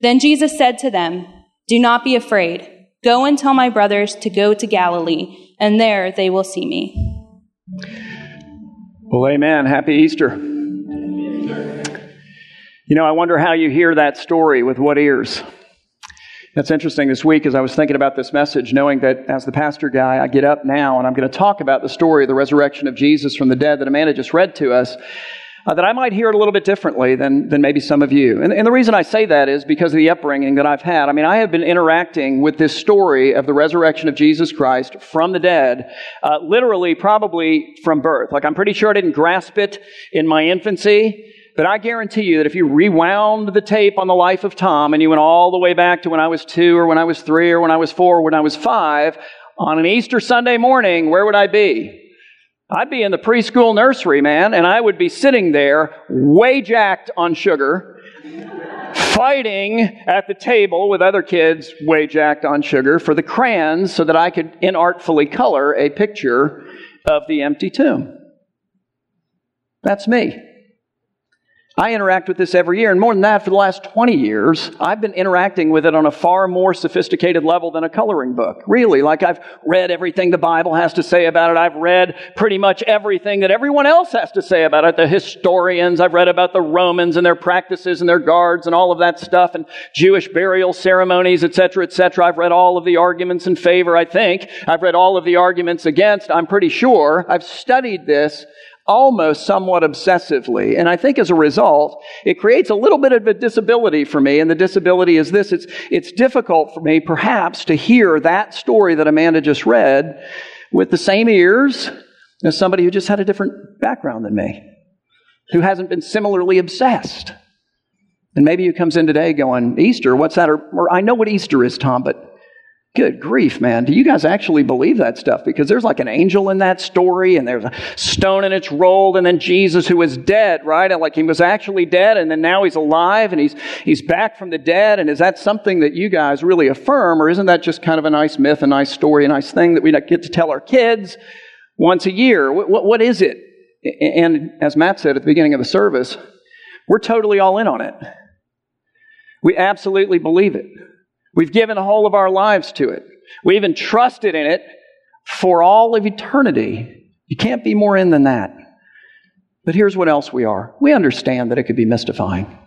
Then Jesus said to them, Do not be afraid. Go and tell my brothers to go to Galilee, and there they will see me. Well, amen. Happy Easter. You know, I wonder how you hear that story with what ears. That's interesting this week as I was thinking about this message, knowing that as the pastor guy, I get up now and I'm going to talk about the story of the resurrection of Jesus from the dead that Amanda just read to us uh, that I might hear it a little bit differently than, than maybe some of you. And, and the reason I say that is because of the upbringing that I've had. I mean, I have been interacting with this story of the resurrection of Jesus Christ from the dead, uh, literally probably from birth. Like, I'm pretty sure I didn't grasp it in my infancy. But I guarantee you that if you rewound the tape on the life of Tom and you went all the way back to when I was two or when I was three or when I was four or when I was five, on an Easter Sunday morning, where would I be? I'd be in the preschool nursery, man, and I would be sitting there, way jacked on sugar, fighting at the table with other kids, way jacked on sugar, for the crayons so that I could inartfully color a picture of the empty tomb. That's me. I interact with this every year, and more than that, for the last 20 years, I've been interacting with it on a far more sophisticated level than a coloring book. Really, like I've read everything the Bible has to say about it. I've read pretty much everything that everyone else has to say about it. The historians, I've read about the Romans and their practices and their guards and all of that stuff, and Jewish burial ceremonies, etc., etc. I've read all of the arguments in favor, I think. I've read all of the arguments against, I'm pretty sure. I've studied this almost somewhat obsessively. And I think as a result, it creates a little bit of a disability for me. And the disability is this. It's, it's difficult for me, perhaps, to hear that story that Amanda just read with the same ears as somebody who just had a different background than me, who hasn't been similarly obsessed. And maybe who comes in today going, Easter, what's that? Or, or I know what Easter is, Tom, but Good grief, man. Do you guys actually believe that stuff? Because there's like an angel in that story, and there's a stone and it's rolled, and then Jesus who is dead, right? And like he was actually dead, and then now he's alive, and he's, he's back from the dead. And is that something that you guys really affirm, or isn't that just kind of a nice myth, a nice story, a nice thing that we get to tell our kids once a year? what, what, what is it? And as Matt said at the beginning of the service, we're totally all in on it. We absolutely believe it. We've given whole of our lives to it. We even trusted in it for all of eternity. You can't be more in than that. But here's what else we are we understand that it could be mystifying.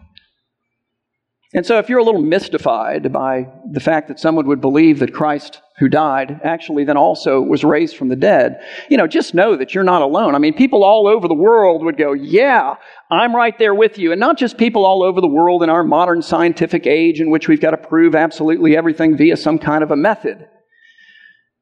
And so, if you're a little mystified by the fact that someone would believe that Christ, who died, actually then also was raised from the dead, you know, just know that you're not alone. I mean, people all over the world would go, Yeah, I'm right there with you. And not just people all over the world in our modern scientific age in which we've got to prove absolutely everything via some kind of a method.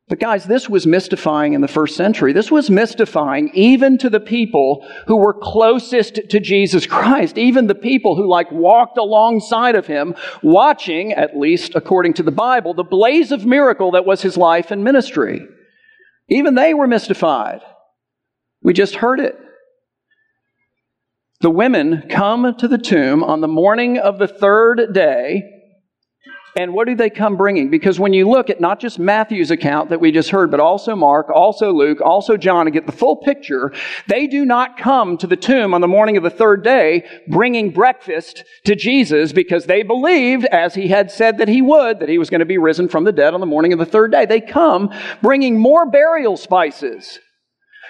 But guys, this was mystifying in the first century. This was mystifying even to the people who were closest to Jesus Christ, even the people who like walked alongside of him, watching, at least according to the Bible, the blaze of miracle that was his life and ministry. Even they were mystified. We just heard it. The women come to the tomb on the morning of the third day and what do they come bringing? Because when you look at not just Matthew's account that we just heard, but also Mark, also Luke, also John, to get the full picture, they do not come to the tomb on the morning of the third day bringing breakfast to Jesus because they believed, as he had said that he would, that he was going to be risen from the dead on the morning of the third day. They come bringing more burial spices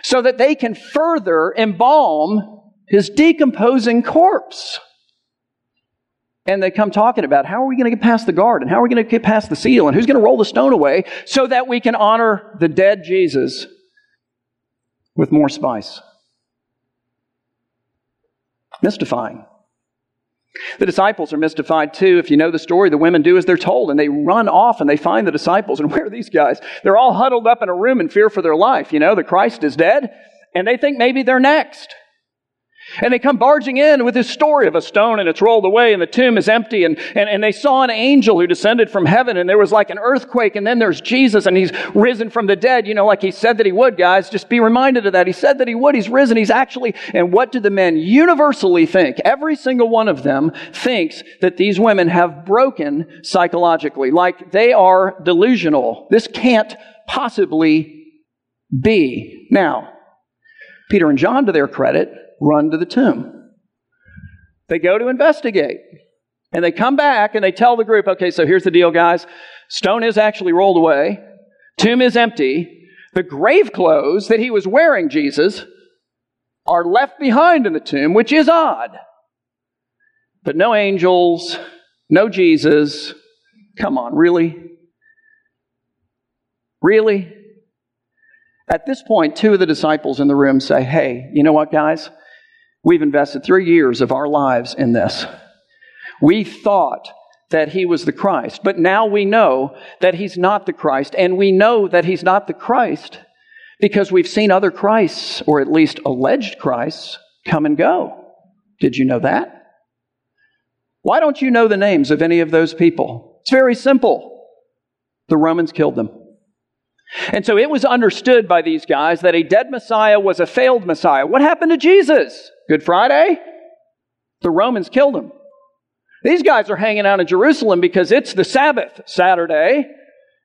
so that they can further embalm his decomposing corpse. And they come talking about how are we going to get past the guard and how are we going to get past the seal and who's going to roll the stone away so that we can honor the dead Jesus with more spice. Mystifying. The disciples are mystified too. If you know the story, the women do as they're told and they run off and they find the disciples. And where are these guys? They're all huddled up in a room in fear for their life. You know, the Christ is dead and they think maybe they're next. And they come barging in with this story of a stone and it's rolled away and the tomb is empty. And, and, and they saw an angel who descended from heaven and there was like an earthquake. And then there's Jesus and he's risen from the dead, you know, like he said that he would, guys. Just be reminded of that. He said that he would. He's risen. He's actually, and what do the men universally think? Every single one of them thinks that these women have broken psychologically, like they are delusional. This can't possibly be. Now, Peter and John, to their credit, run to the tomb. They go to investigate. And they come back and they tell the group, okay, so here's the deal, guys. Stone is actually rolled away. Tomb is empty. The grave clothes that he was wearing, Jesus, are left behind in the tomb, which is odd. But no angels, no Jesus. Come on, really? Really? At this point, two of the disciples in the room say, Hey, you know what, guys? We've invested three years of our lives in this. We thought that he was the Christ, but now we know that he's not the Christ, and we know that he's not the Christ because we've seen other Christs, or at least alleged Christs, come and go. Did you know that? Why don't you know the names of any of those people? It's very simple. The Romans killed them. And so it was understood by these guys that a dead Messiah was a failed Messiah. What happened to Jesus? Good Friday? The Romans killed him. These guys are hanging out in Jerusalem because it's the Sabbath, Saturday,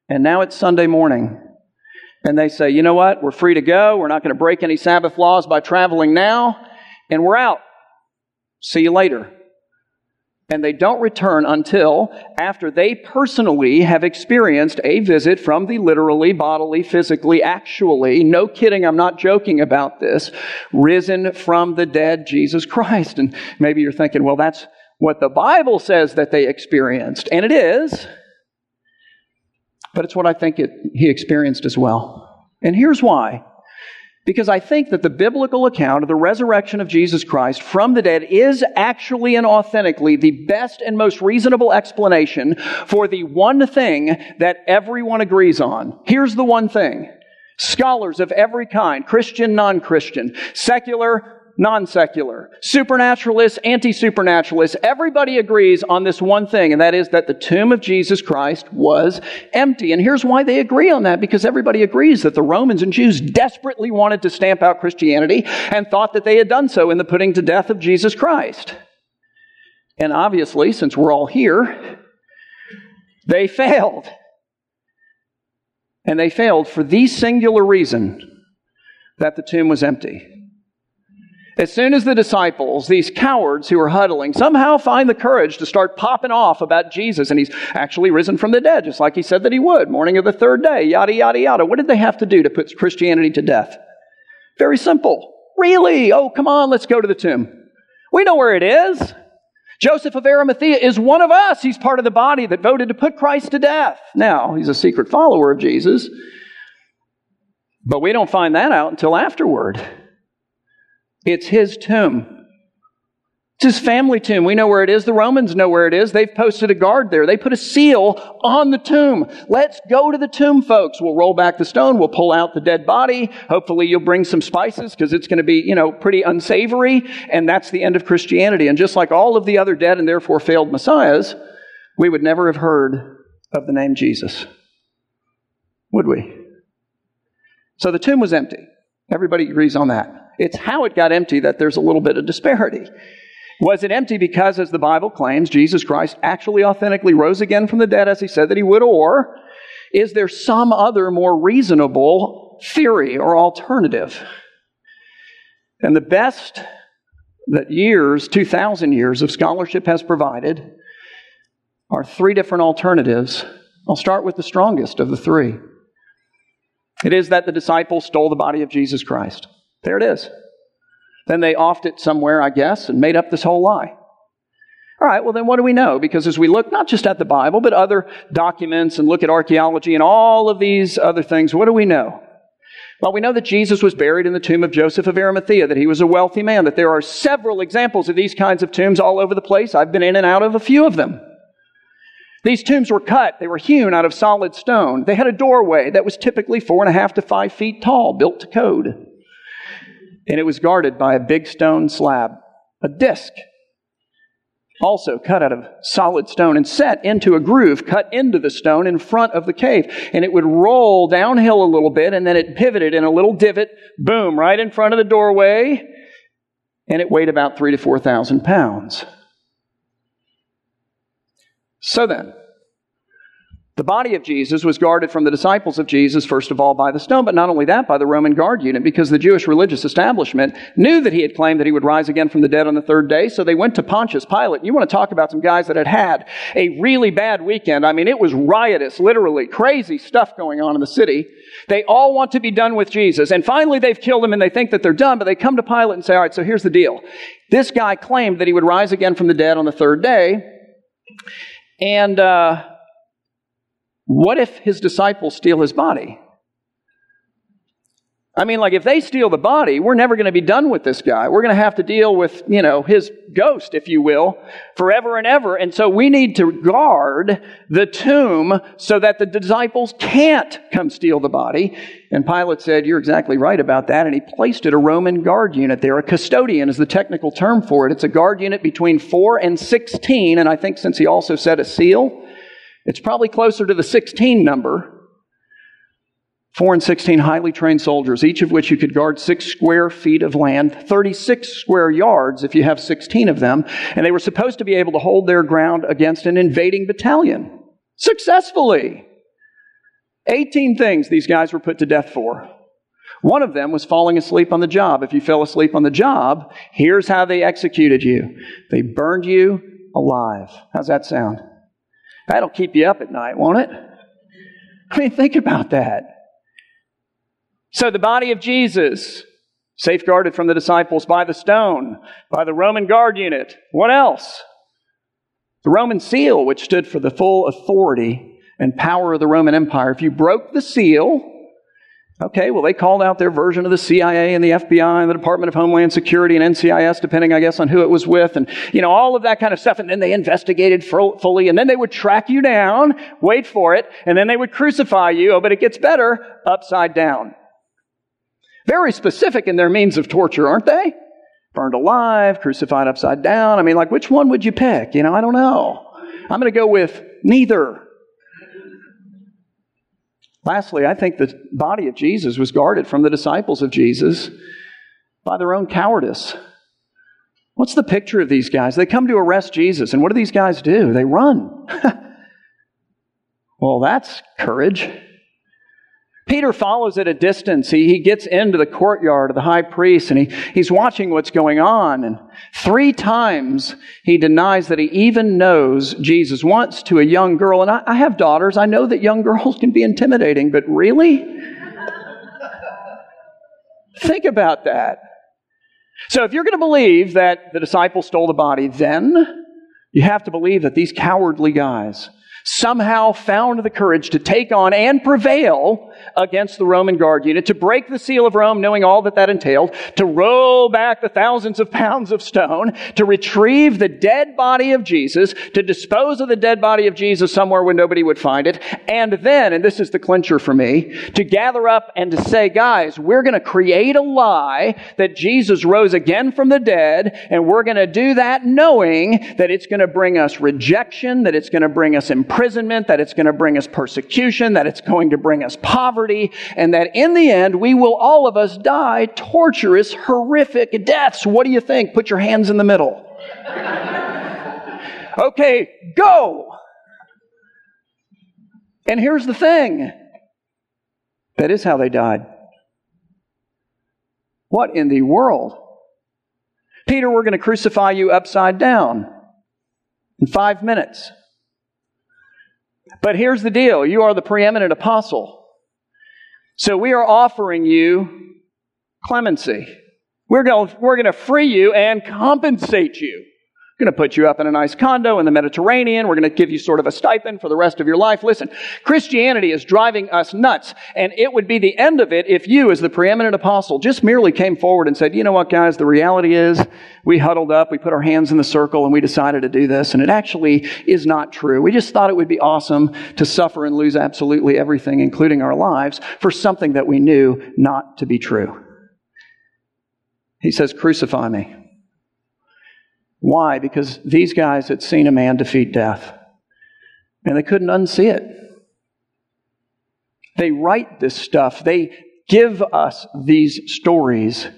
and now it's Sunday morning. And they say, you know what? We're free to go. We're not going to break any Sabbath laws by traveling now, and we're out. See you later and they don't return until after they personally have experienced a visit from the literally, bodily, physically, actually, no kidding, I'm not joking about this, risen from the dead Jesus Christ. And maybe you're thinking, well, that's what the Bible says that they experienced. And it is, but it's what I think it, he experienced as well. And here's why. Because I think that the biblical account of the resurrection of Jesus Christ from the dead is actually and authentically the best and most reasonable explanation for the one thing that everyone agrees on. Here's the one thing. Scholars of every kind, Christian, non-Christian, secular, non secular, supernaturalists, anti supernaturalists, everybody agrees on this one thing, and that is that the tomb of Jesus Christ was empty. And here's why they agree on that because everybody agrees that the Romans and Jews desperately wanted to stamp out Christianity and thought that they had done so in the putting to death of Jesus Christ. And obviously, since we're all here, they failed. And they failed for the singular reason that the tomb was empty. As soon as the disciples, these cowards who are huddling, somehow find the courage to start popping off about Jesus, and he's actually risen from the dead, just like he said that he would, morning of the third day, yada, yada, yada. What did they have to do to put Christianity to death? Very simple. Really? Oh, come on, let's go to the tomb. We know where it is. Joseph of Arimathea is one of us. He's part of the body that voted to put Christ to death. Now, he's a secret follower of Jesus, but we don't find that out until afterward. It's his tomb. It's his family tomb. We know where it is. The Romans know where it is. They've posted a guard there. They put a seal on the tomb. Let's go to the tomb, folks. We'll roll back the stone. We'll pull out the dead body. Hopefully you'll bring some spices because it's going to be, you know, pretty unsavory. And that's the end of Christianity. And just like all of the other dead and therefore failed messiahs, we would never have heard of the name Jesus. Would we? So the tomb was empty. Everybody agrees on that. It's how it got empty that there's a little bit of disparity. Was it empty because, as the Bible claims, Jesus Christ actually authentically rose again from the dead as he said that he would? Or is there some other more reasonable theory or alternative? And the best that years, 2,000 years of scholarship has provided are three different alternatives. I'll start with the strongest of the three. It is that the disciples stole the body of Jesus Christ. There it is. Then they offed it somewhere, I guess, and made up this whole lie. All right, well, then what do we know? Because as we look not just at the Bible, but other documents and look at archaeology and all of these other things, what do we know? Well, we know that Jesus was buried in the tomb of Joseph of Arimathea, that he was a wealthy man, that there are several examples of these kinds of tombs all over the place. I've been in and out of a few of them. These tombs were cut. They were hewn out of solid stone. They had a doorway that was typically four and a half to five feet tall, built to code. And it was guarded by a big stone slab, a disc also cut out of solid stone and set into a groove cut into the stone in front of the cave. And it would roll downhill a little bit and then it pivoted in a little divot, boom, right in front of the doorway. And it weighed about three to 4,000 pounds. So then, the body of Jesus was guarded from the disciples of Jesus, first of all, by the stone, but not only that, by the Roman guard unit, because the Jewish religious establishment knew that he had claimed that he would rise again from the dead on the third day, so they went to Pontius Pilate. You want to talk about some guys that had had a really bad weekend. I mean, it was riotous, literally, crazy stuff going on in the city. They all want to be done with Jesus, and finally they've killed him and they think that they're done, but they come to Pilate and say, all right, so here's the deal. This guy claimed that he would rise again from the dead on the third day, and, uh, what if his disciples steal his body? I mean, like, if they steal the body, we're never going to be done with this guy. We're going to have to deal with, you know, his ghost, if you will, forever and ever. And so we need to guard the tomb so that the disciples can't come steal the body. And Pilate said, You're exactly right about that. And he placed it a Roman guard unit there. A custodian is the technical term for it. It's a guard unit between 4 and 16. And I think since he also said a seal, it's probably closer to the 16 number. Four and 16 highly trained soldiers, each of which you could guard six square feet of land, 36 square yards if you have 16 of them, and they were supposed to be able to hold their ground against an invading battalion. Successfully. 18 things these guys were put to death for. One of them was falling asleep on the job. If you fell asleep on the job, here's how they executed you. They burned you alive. How's that sound? That'll keep you up at night, won't it? I mean, think about that. So the body of Jesus, safeguarded from the disciples by the stone, by the Roman guard unit. What else? The Roman seal, which stood for the full authority and power of the Roman Empire. If you broke the seal, Okay, well, they called out their version of the CIA and the FBI and the Department of Homeland Security and NCIS, depending, I guess, on who it was with, and, you know, all of that kind of stuff. And then they investigated fully, and then they would track you down, wait for it, and then they would crucify you. Oh, but it gets better, upside down. Very specific in their means of torture, aren't they? Burned alive, crucified upside down. I mean, like, which one would you pick? You know, I don't know. I'm going to go with neither. Lastly, I think the body of Jesus was guarded from the disciples of Jesus by their own cowardice. What's the picture of these guys? They come to arrest Jesus, and what do these guys do? They run. well, that's courage. Peter follows at a distance. He, he gets into the courtyard of the high priest and he, he's watching what's going on. And three times he denies that he even knows Jesus. Once to a young girl, and I, I have daughters. I know that young girls can be intimidating, but really? Think about that. So if you're going to believe that the disciples stole the body, then you have to believe that these cowardly guys somehow found the courage to take on and prevail against the Roman guard unit, to break the seal of Rome, knowing all that that entailed, to roll back the thousands of pounds of stone, to retrieve the dead body of Jesus, to dispose of the dead body of Jesus somewhere where nobody would find it, and then, and this is the clincher for me, to gather up and to say, guys, we're going to create a lie that Jesus rose again from the dead, and we're going to do that knowing that it's going to bring us rejection, that it's going to bring us imprisonment, that it's going to bring us persecution, that it's going to bring us poverty, poverty, and that in the end, we will all of us die torturous, horrific deaths. What do you think? Put your hands in the middle. okay, go! And here's the thing that is how they died. What in the world? Peter, we're going to crucify you upside down in five minutes. But here's the deal you are the preeminent apostle. So we are offering you clemency. We're going, we're going to free you and compensate you. We're going to put you up in a nice condo in the Mediterranean. We're going to give you sort of a stipend for the rest of your life. Listen, Christianity is driving us nuts, and it would be the end of it if you, as the preeminent apostle, just merely came forward and said, you know what, guys, the reality is we huddled up, we put our hands in the circle, and we decided to do this, and it actually is not true. We just thought it would be awesome to suffer and lose absolutely everything, including our lives, for something that we knew not to be true. He says, crucify me. Why? Because these guys had seen a man defeat death, and they couldn't unsee it. They write this stuff, they give us these stories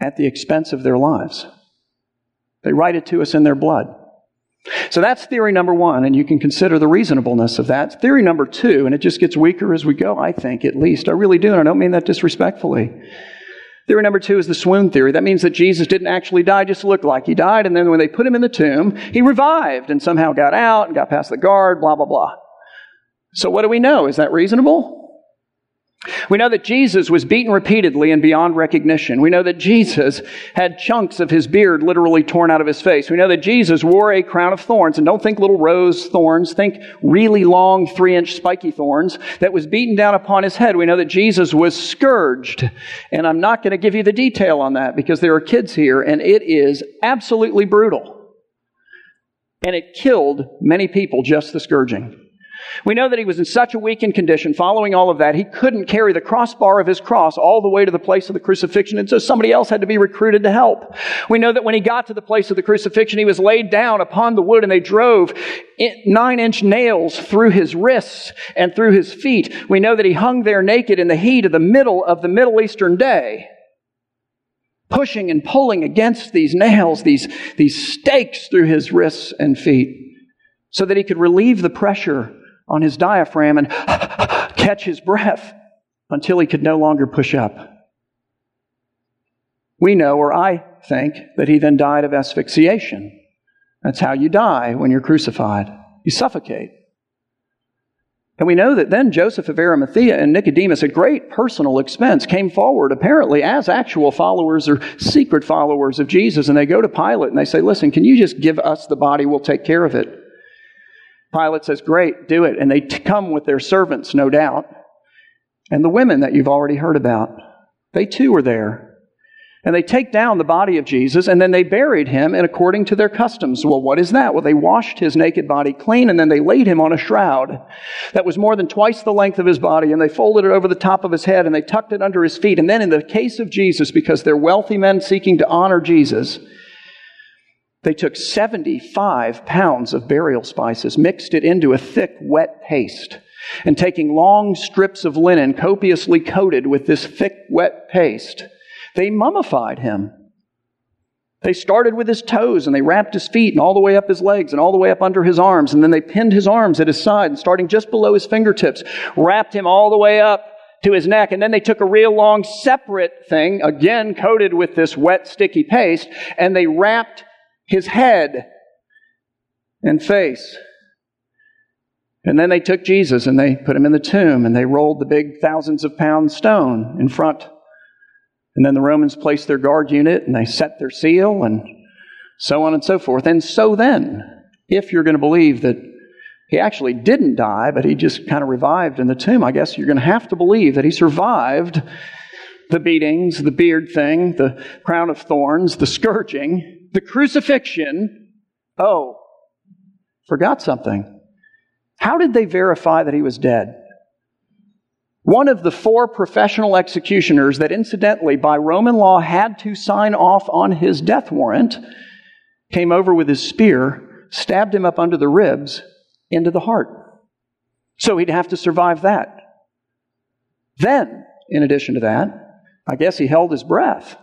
at the expense of their lives. They write it to us in their blood. So that's theory number one, and you can consider the reasonableness of that. Theory number two, and it just gets weaker as we go, I think, at least. I really do, and I don't mean that disrespectfully. Theory number two is the swoon theory. That means that Jesus didn't actually die, just look like he died. And then when they put him in the tomb, he revived and somehow got out and got past the guard, blah, blah, blah. So what do we know? Is that reasonable? We know that Jesus was beaten repeatedly and beyond recognition. We know that Jesus had chunks of his beard literally torn out of his face. We know that Jesus wore a crown of thorns, and don't think little rose thorns, think really long three inch spiky thorns that was beaten down upon his head. We know that Jesus was scourged, and I'm not going to give you the detail on that because there are kids here, and it is absolutely brutal. And it killed many people, just the scourging. We know that he was in such a weakened condition following all of that, he couldn't carry the crossbar of his cross all the way to the place of the crucifixion, and so somebody else had to be recruited to help. We know that when he got to the place of the crucifixion, he was laid down upon the wood and they drove nine inch nails through his wrists and through his feet. We know that he hung there naked in the heat of the middle of the Middle Eastern day pushing and pulling against these nails, these, these stakes through his wrists and feet, so that he could relieve the pressure on his diaphragm and catch his breath until he could no longer push up. We know, or I think, that he then died of asphyxiation. That's how you die when you're crucified. You suffocate. And we know that then Joseph of Arimathea and Nicodemus, at great personal expense, came forward apparently as actual followers or secret followers of Jesus. And they go to Pilate and they say, Listen, can you just give us the body? We'll take care of it. Pilate says, Great, do it. And they t- come with their servants, no doubt. And the women that you've already heard about, they too were there. And they take down the body of Jesus and then they buried him and according to their customs. Well, what is that? Well, they washed his naked body clean and then they laid him on a shroud that was more than twice the length of his body and they folded it over the top of his head and they tucked it under his feet. And then in the case of Jesus, because they're wealthy men seeking to honor Jesus, they took 75 pounds of burial spices, mixed it into a thick, wet paste, and taking long strips of linen copiously coated with this thick, wet paste, they mummified him. They started with his toes and they wrapped his feet and all the way up his legs and all the way up under his arms. And then they pinned his arms at his side and starting just below his fingertips, wrapped him all the way up to his neck. And then they took a real long separate thing, again coated with this wet, sticky paste, and they wrapped his head and face. And then they took Jesus and they put him in the tomb and they rolled the big thousands of pound stone in front. And then the Romans placed their guard unit and they set their seal and so on and so forth. And so then, if you're going to believe that he actually didn't die, but he just kind of revived in the tomb, I guess you're going to have to believe that he survived the beatings, the beard thing, the crown of thorns, the scourging, the crucifixion, oh, forgot something. How did they verify that he was dead? One of the four professional executioners that incidentally by Roman law had to sign off on his death warrant came over with his spear, stabbed him up under the ribs into the heart. So he'd have to survive that. Then, in addition to that, I guess he held his breath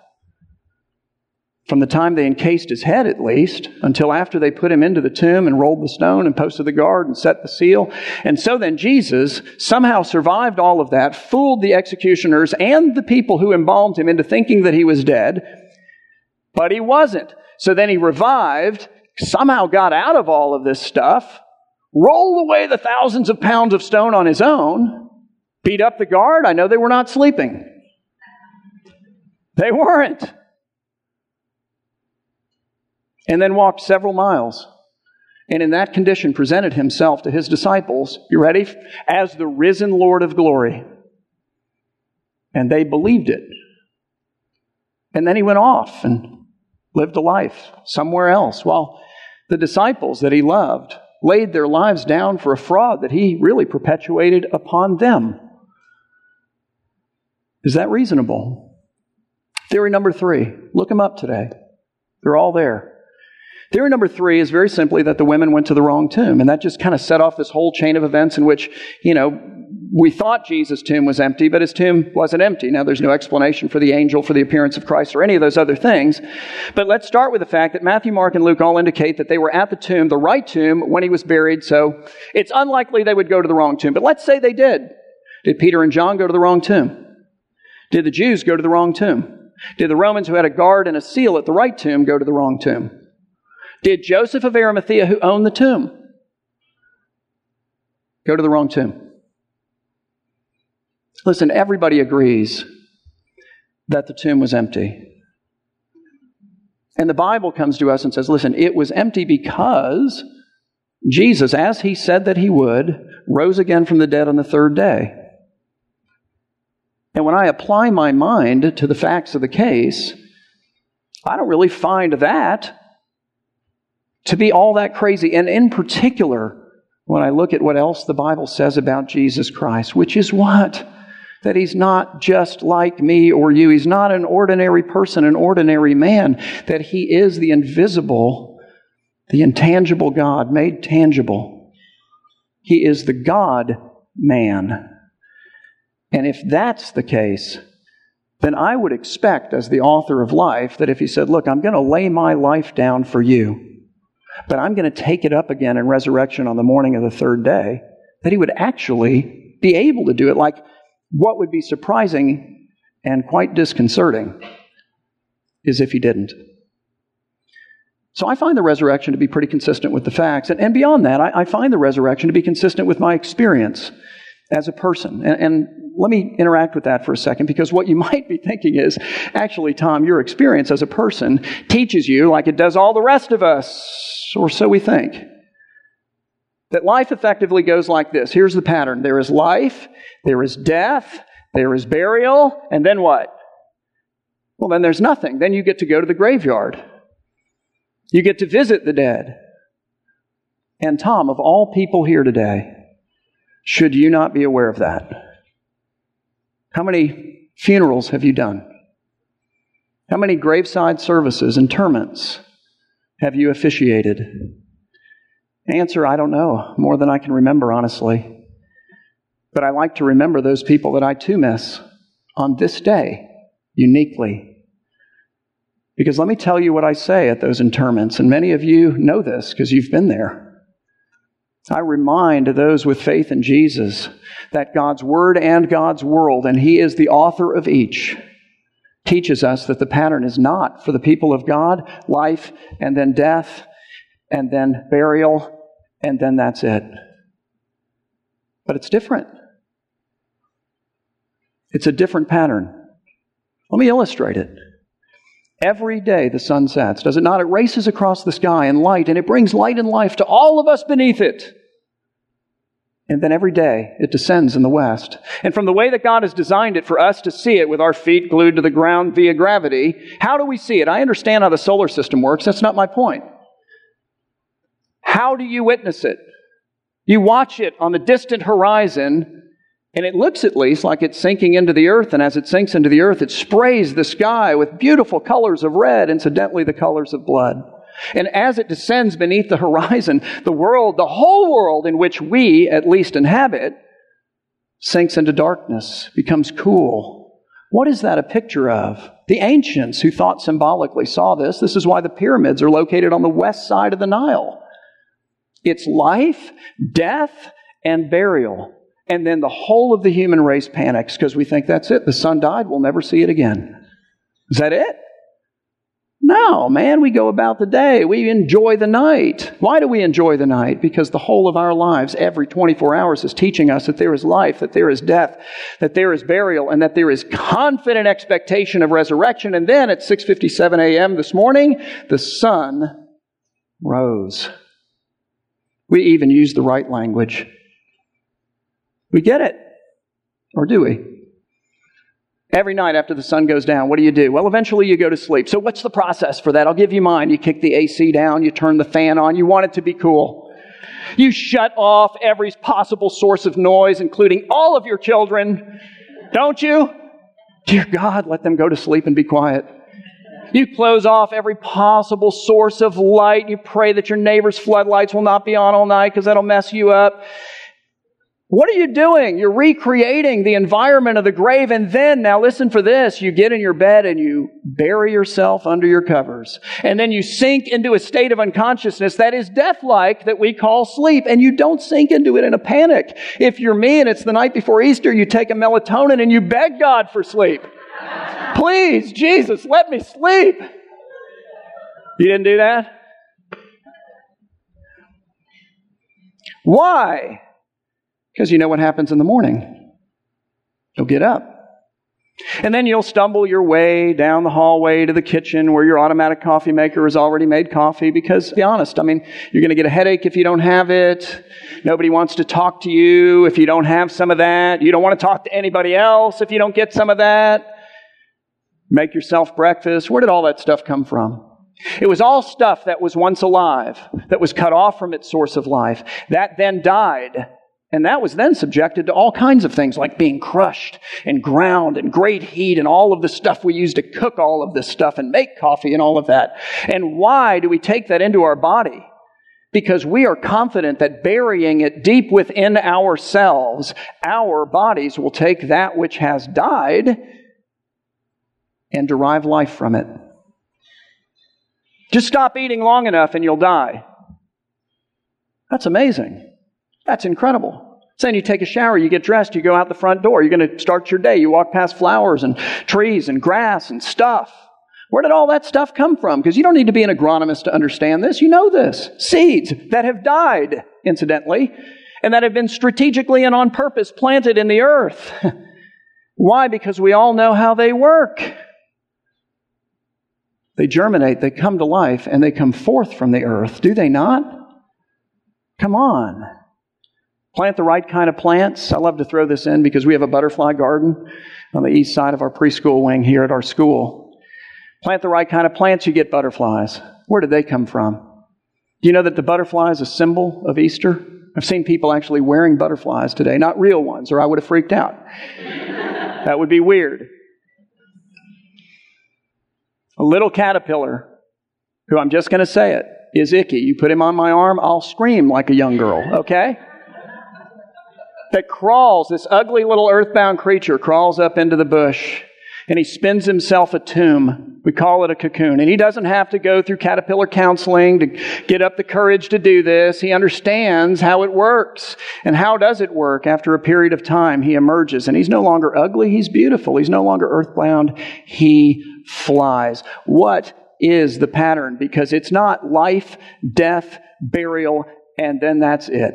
from the time they encased his head at least until after they put him into the tomb and rolled the stone and posted the guard and set the seal. And so then Jesus somehow survived all of that, fooled the executioners and the people who embalmed him into thinking that he was dead, but he wasn't. So then he revived, somehow got out of all of this stuff, rolled away the thousands of pounds of stone on his own, beat up the guard. I know they were not sleeping. They weren't. And then walked several miles. And in that condition, presented himself to his disciples, you ready? As the risen Lord of glory. And they believed it. And then he went off and lived a life somewhere else while the disciples that he loved laid their lives down for a fraud that he really perpetuated upon them. Is that reasonable? Theory number three look them up today. They're all there. Theory number three is very simply that the women went to the wrong tomb. And that just kind of set off this whole chain of events in which, you know, we thought Jesus' tomb was empty, but his tomb wasn't empty. Now, there's no explanation for the angel, for the appearance of Christ, or any of those other things. But let's start with the fact that Matthew, Mark, and Luke all indicate that they were at the tomb, the right tomb, when he was buried. So it's unlikely they would go to the wrong tomb. But let's say they did. Did Peter and John go to the wrong tomb? Did the Jews go to the wrong tomb? Did the Romans who had a guard and a seal at the right tomb go to the wrong tomb? Did Joseph of Arimathea, who owned the tomb, go to the wrong tomb? Listen, everybody agrees that the tomb was empty. And the Bible comes to us and says, listen, it was empty because Jesus, as he said that he would, rose again from the dead on the third day. And when I apply my mind to the facts of the case, I don't really find that to be all that crazy. And in particular, when I look at what else the Bible says about Jesus Christ, which is what? that he's not just like me or you. He's not an ordinary person, an ordinary man, that he is the invisible, the intangible God made tangible. He is the God man. And if that's the case, then I would expect, as the author of life, that if he said, Look, I'm going to lay my life down for you, but I'm going to take it up again in resurrection on the morning of the third day, that he would actually be able to do it. Like what would be surprising and quite disconcerting is if he didn't. So I find the resurrection to be pretty consistent with the facts. And, and beyond that, I, I, find the resurrection to be consistent with my experience as a person. And, and let me interact with that for a second because what you might be thinking is actually, Tom, your experience as a person teaches you, like it does all the rest of us, or so we think, that life effectively goes like this. Here's the pattern there is life, there is death, there is burial, and then what? Well, then there's nothing. Then you get to go to the graveyard. You get to visit the dead. And Tom, of all people here today, should you not be aware of that? How many funerals have you done? How many graveside services, interments have you officiated? Answer, I don't know, more than I can remember, honestly. But I like to remember those people that I too miss on this day, uniquely. Because let me tell you what I say at those interments, and many of you know this because you've been there. I remind those with faith in Jesus that God's Word and God's world, and He is the author of each, teaches us that the pattern is not for the people of God life and then death and then burial and then that's it. But it's different. It's a different pattern. Let me illustrate it. Every day the sun sets, does it not? It races across the sky in light, and it brings light and life to all of us beneath it. And then every day it descends in the west. And from the way that God has designed it for us to see it with our feet glued to the ground via gravity, how do we see it? I understand how the solar system works. That's not my point. How do you witness it? You watch it on the distant horizon and it looks at least like it's sinking into the earth, and as it sinks into the earth, it sprays the sky with beautiful colors of red, incidentally, the colors of blood. And as it descends beneath the horizon, the world, the whole world in which we at least inhabit, sinks into darkness, becomes cool. What is that a picture of? The ancients who thought symbolically saw this. This is why the pyramids are located on the west side of the Nile. It's life, death, and burial. And then the whole of the human race panics because we think that's it. The sun died. We'll never see it again. Is that it? No, man, we go about the day. We enjoy the night. Why do we enjoy the night? Because the whole of our lives, every 24 hours, is teaching us that there is life, that there is death, that there is burial, and that there is confident expectation of resurrection. And then at 6.57 a.m. this morning, the sun rose. We even use the right language. We get it. Or do we? Every night after the sun goes down, what do you do? Well, eventually you go to sleep. So, what's the process for that? I'll give you mine. You kick the AC down, you turn the fan on, you want it to be cool. You shut off every possible source of noise, including all of your children, don't you? Dear God, let them go to sleep and be quiet. You close off every possible source of light. You pray that your neighbor's floodlights will not be on all night because that'll mess you up. What are you doing? You're recreating the environment of the grave. And then, now listen for this, you get in your bed and you bury yourself under your covers. And then you sink into a state of unconsciousness that is death-like that we call sleep. And you don't sink into it in a panic. If you're me and it's the night before Easter, you take a melatonin and you beg God for sleep. Please, Jesus, let me sleep. You didn't do that? Why? Because you know what happens in the morning. You'll get up. And then you'll stumble your way down the hallway to the kitchen where your automatic coffee maker has already made coffee because, to be honest, I mean, you're going to get a headache if you don't have it. Nobody wants to talk to you if you don't have some of that. You don't want to talk to anybody else if you don't get some of that. Make yourself breakfast. Where did all that stuff come from? It was all stuff that was once alive, that was cut off from its source of life, that then died and that was then subjected to all kinds of things like being crushed and ground and great heat and all of the stuff we use to cook all of this stuff and make coffee and all of that. And why do we take that into our body? Because we are confident that burying it deep within ourselves, our bodies will take that which has died and derive life from it. Just stop eating long enough and you'll die. That's amazing. That's incredible. Saying you take a shower, you get dressed, you go out the front door, you're going to start your day, you walk past flowers and trees and grass and stuff. Where did all that stuff come from? Because you don't need to be an agronomist to understand this. You know this. Seeds that have died, incidentally, and that have been strategically and on purpose planted in the earth. Why? Because we all know how they work. They germinate, they come to life, and they come forth from the earth. Do they not? Come on. Plant the right kind of plants. I love to throw this in because we have a butterfly garden on the east side of our preschool wing here at our school. Plant the right kind of plants, you get butterflies. Where did they come from? Do you know that the butterfly is a symbol of Easter? I've seen people actually wearing butterflies today, not real ones, or I would have freaked out. that would be weird. A little caterpillar, who I'm just going to say it, is icky. You put him on my arm, I'll scream like a young girl, okay? That crawls, this ugly little earthbound creature crawls up into the bush and he spins himself a tomb. We call it a cocoon. And he doesn't have to go through caterpillar counseling to get up the courage to do this. He understands how it works. And how does it work? After a period of time, he emerges and he's no longer ugly. He's beautiful. He's no longer earthbound. He flies. What is the pattern? Because it's not life, death, burial, and then that's it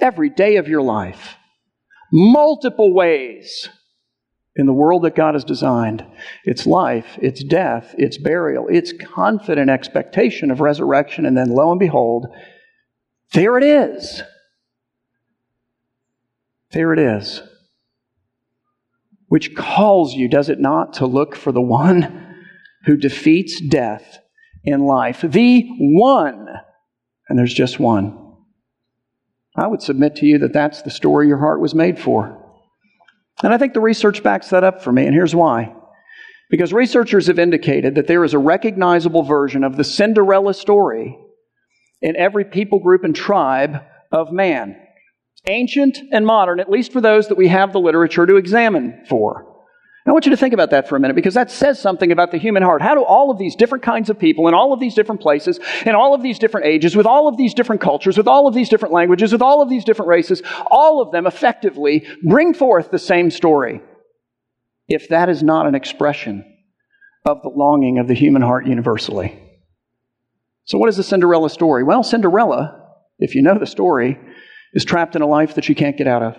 every day of your life, multiple ways in the world that God has designed. It's life, it's death, it's burial, it's confident expectation of resurrection, and then lo and behold, there it is. There it is. Which calls you, does it not, to look for the one who defeats death in life? The one. And there's just one. I would submit to you that that's the story your heart was made for. And I think the research backs that up for me, and here's why. Because researchers have indicated that there is a recognizable version of the Cinderella story in every people group and tribe of man. Ancient and modern, at least for those that we have the literature to examine for. I want you to think about that for a minute because that says something about the human heart. How do all of these different kinds of people in all of these different places, in all of these different ages, with all of these different cultures, with all of these different languages, with all of these different races, all of them effectively bring forth the same story? If that is not an expression of the longing of the human heart universally. So, what is the Cinderella story? Well, Cinderella, if you know the story, is trapped in a life that she can't get out of.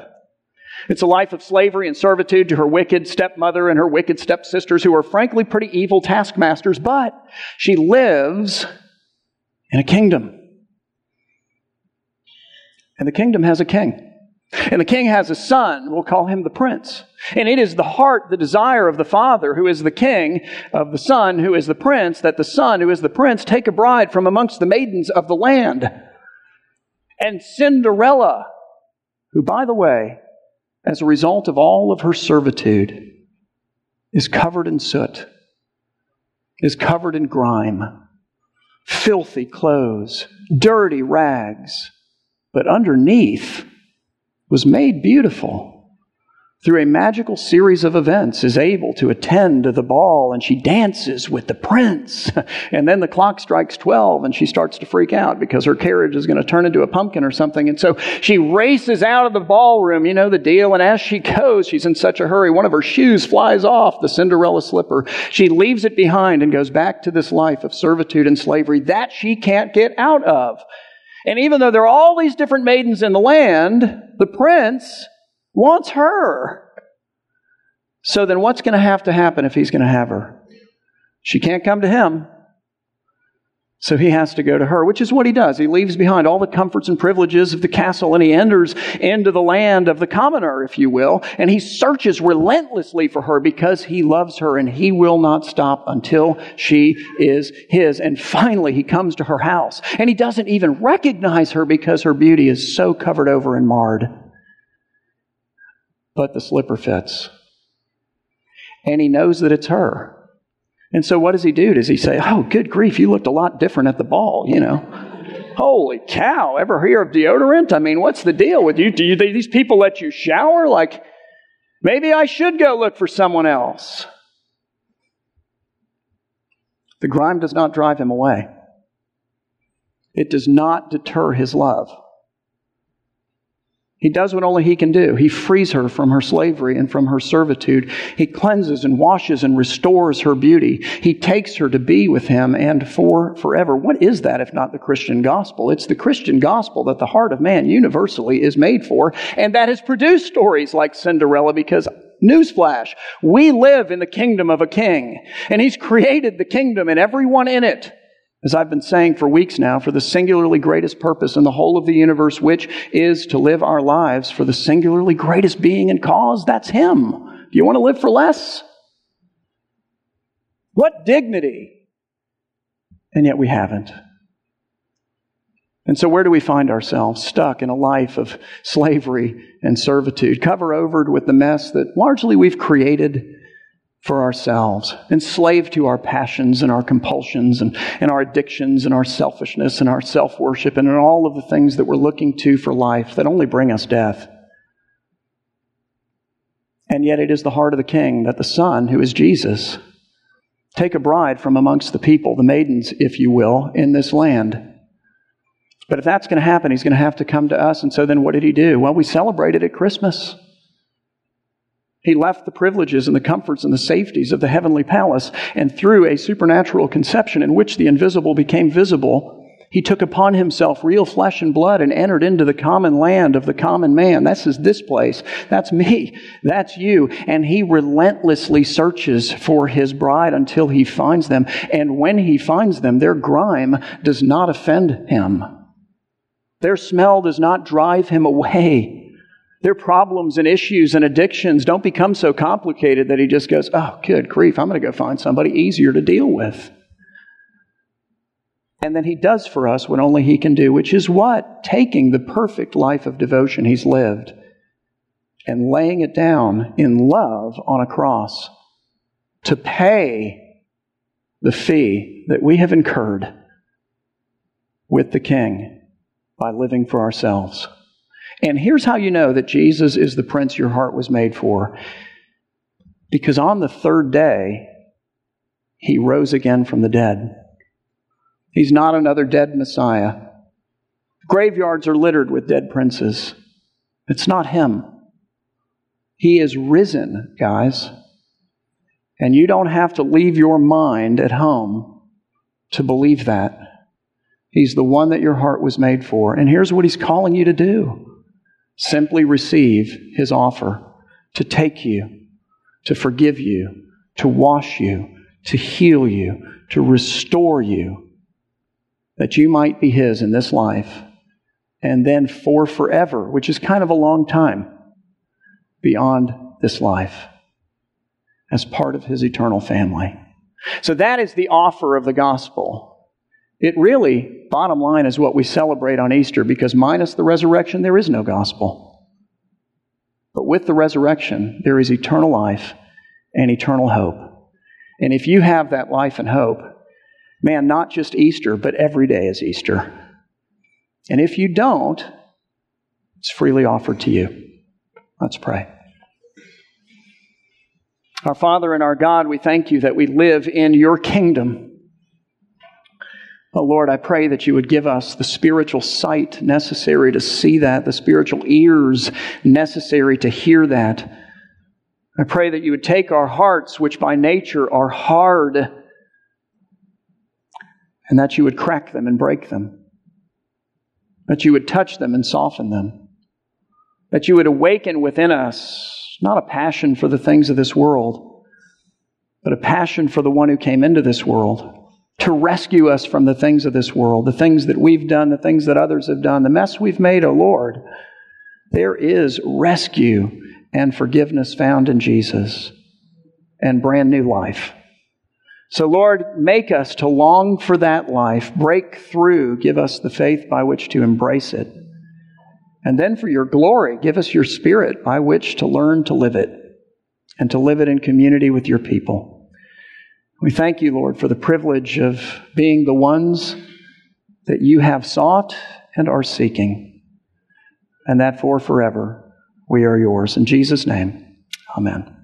It's a life of slavery and servitude to her wicked stepmother and her wicked stepsisters, who are frankly pretty evil taskmasters, but she lives in a kingdom. And the kingdom has a king. And the king has a son. We'll call him the prince. And it is the heart, the desire of the father, who is the king, of the son, who is the prince, that the son, who is the prince, take a bride from amongst the maidens of the land. And Cinderella, who, by the way, as a result of all of her servitude, is covered in soot, is covered in grime, filthy clothes, dirty rags, but underneath was made beautiful through a magical series of events, is able to attend the ball and she dances with the prince. And then the clock strikes 12 and she starts to freak out because her carriage is going to turn into a pumpkin or something. And so she races out of the ballroom, you know the deal. And as she goes, she's in such a hurry. One of her shoes flies off, the Cinderella slipper. She leaves it behind and goes back to this life of servitude and slavery that she can't get out of. And even though there are all these different maidens in the land, the prince wants her. So then what's going to have to happen if he's going to have her? She can't come to him. So he has to go to her, which is what he does. He leaves behind all the comforts and privileges of the castle and he enters into the land of the commoner, if you will, and he searches relentlessly for her because he loves her and he will not stop until she is his. And finally he comes to her house and he doesn't even recognize her because her beauty is so covered over and marred but the slipper fits. And he knows that it's her. And so what does he do? Does he say, Oh, good grief, you looked a lot different at the ball, you know? Holy cow, ever hear of deodorant? I mean, what's the deal with you? Do you, do these people let you shower? Like, maybe I should go look for someone else. The grime does not drive him away. It does not deter his love. He does what only he can do. He frees her from her slavery and from her servitude. He cleanses and washes and restores her beauty. He takes her to be with him and for forever. What is that if not the Christian gospel? It's the Christian gospel that the heart of man universally is made for and that has produced stories like Cinderella because Newsflash. We live in the kingdom of a king, and he's created the kingdom and everyone in it as I've been saying for weeks now, for the singularly greatest purpose in the whole of the universe, which is to live our lives for the singularly greatest being and cause, that's Him. Do you want to live for less? What dignity! And yet we haven't. And so, where do we find ourselves? Stuck in a life of slavery and servitude, cover overed with the mess that largely we've created for ourselves, enslaved to our passions and our compulsions and, and our addictions and our selfishness and our self worship and all of the things that we're looking to for life that only bring us death. And yet, it is the heart of the king that the Son, who is Jesus, take a bride from amongst the people, the maidens, if you will, in this land. But if that's going to happen, he's going to have to come to us. And so then what did he do? Well, we celebrated at Christmas. He left the privileges and the comforts and the safeties of the heavenly palace, and through a supernatural conception in which the invisible became visible, he took upon himself real flesh and blood and entered into the common land of the common man. That's this place. That's me. That's you. And he relentlessly searches for his bride until he finds them. And when he finds them, their grime does not offend him. Their smell does not drive him away. Their problems and issues and addictions don't become so complicated that he just goes, oh, good grief, I'm going to go find somebody easier to deal with. And then he does for us what only he can do, which is what? Taking the perfect life of devotion he's lived and laying it down in love on a cross to pay the fee that we have incurred with the king by living for ourselves. And here's how you know that Jesus is the prince your heart was made for. Because on the third day, he rose again from the dead. He's not another dead Messiah. Graveyards are littered with dead princes. It's not him. He is risen, guys. And you don't have to leave your mind at home to believe that. He's the one that your heart was made for. And here's what he's calling you to do Simply receive his offer to take you, to forgive you, to wash you, to heal you, to restore you. that you might be His in this life, and then for forever, which is kind of a long time beyond this life, as part of His eternal family. So that is the offer of the gospel. It really, bottom line, is what we celebrate on Easter because minus the resurrection, there is no gospel. But with the resurrection, there is eternal life and eternal hope. And if you have that life and hope, man, not just Easter, but every day is Easter. And if you don't, it's freely offered to you. Let's pray. Our Father and our God, we thank you that we live in your kingdom. Oh Lord, I pray that you would give us the spiritual sight necessary to see that, the spiritual ears necessary to hear that. I pray that you would take our hearts, which by nature are hard, and that you would crack them and break them. That you would touch them and soften them. That you would awaken within us not a passion for the things of this world, but a passion for the one who came into this world to rescue us from the things of this world, the things that we've done, the things that others have done, the mess we've made, O oh Lord. There is rescue and forgiveness found in Jesus and brand new life. So, Lord, make us to long for that life, break through, give us the faith by which to embrace it. And then for your glory, give us your spirit by which to learn to live it and to live it in community with your people. We thank you, Lord, for the privilege of being the ones that you have sought and are seeking, and that for forever we are yours. In Jesus' name, amen.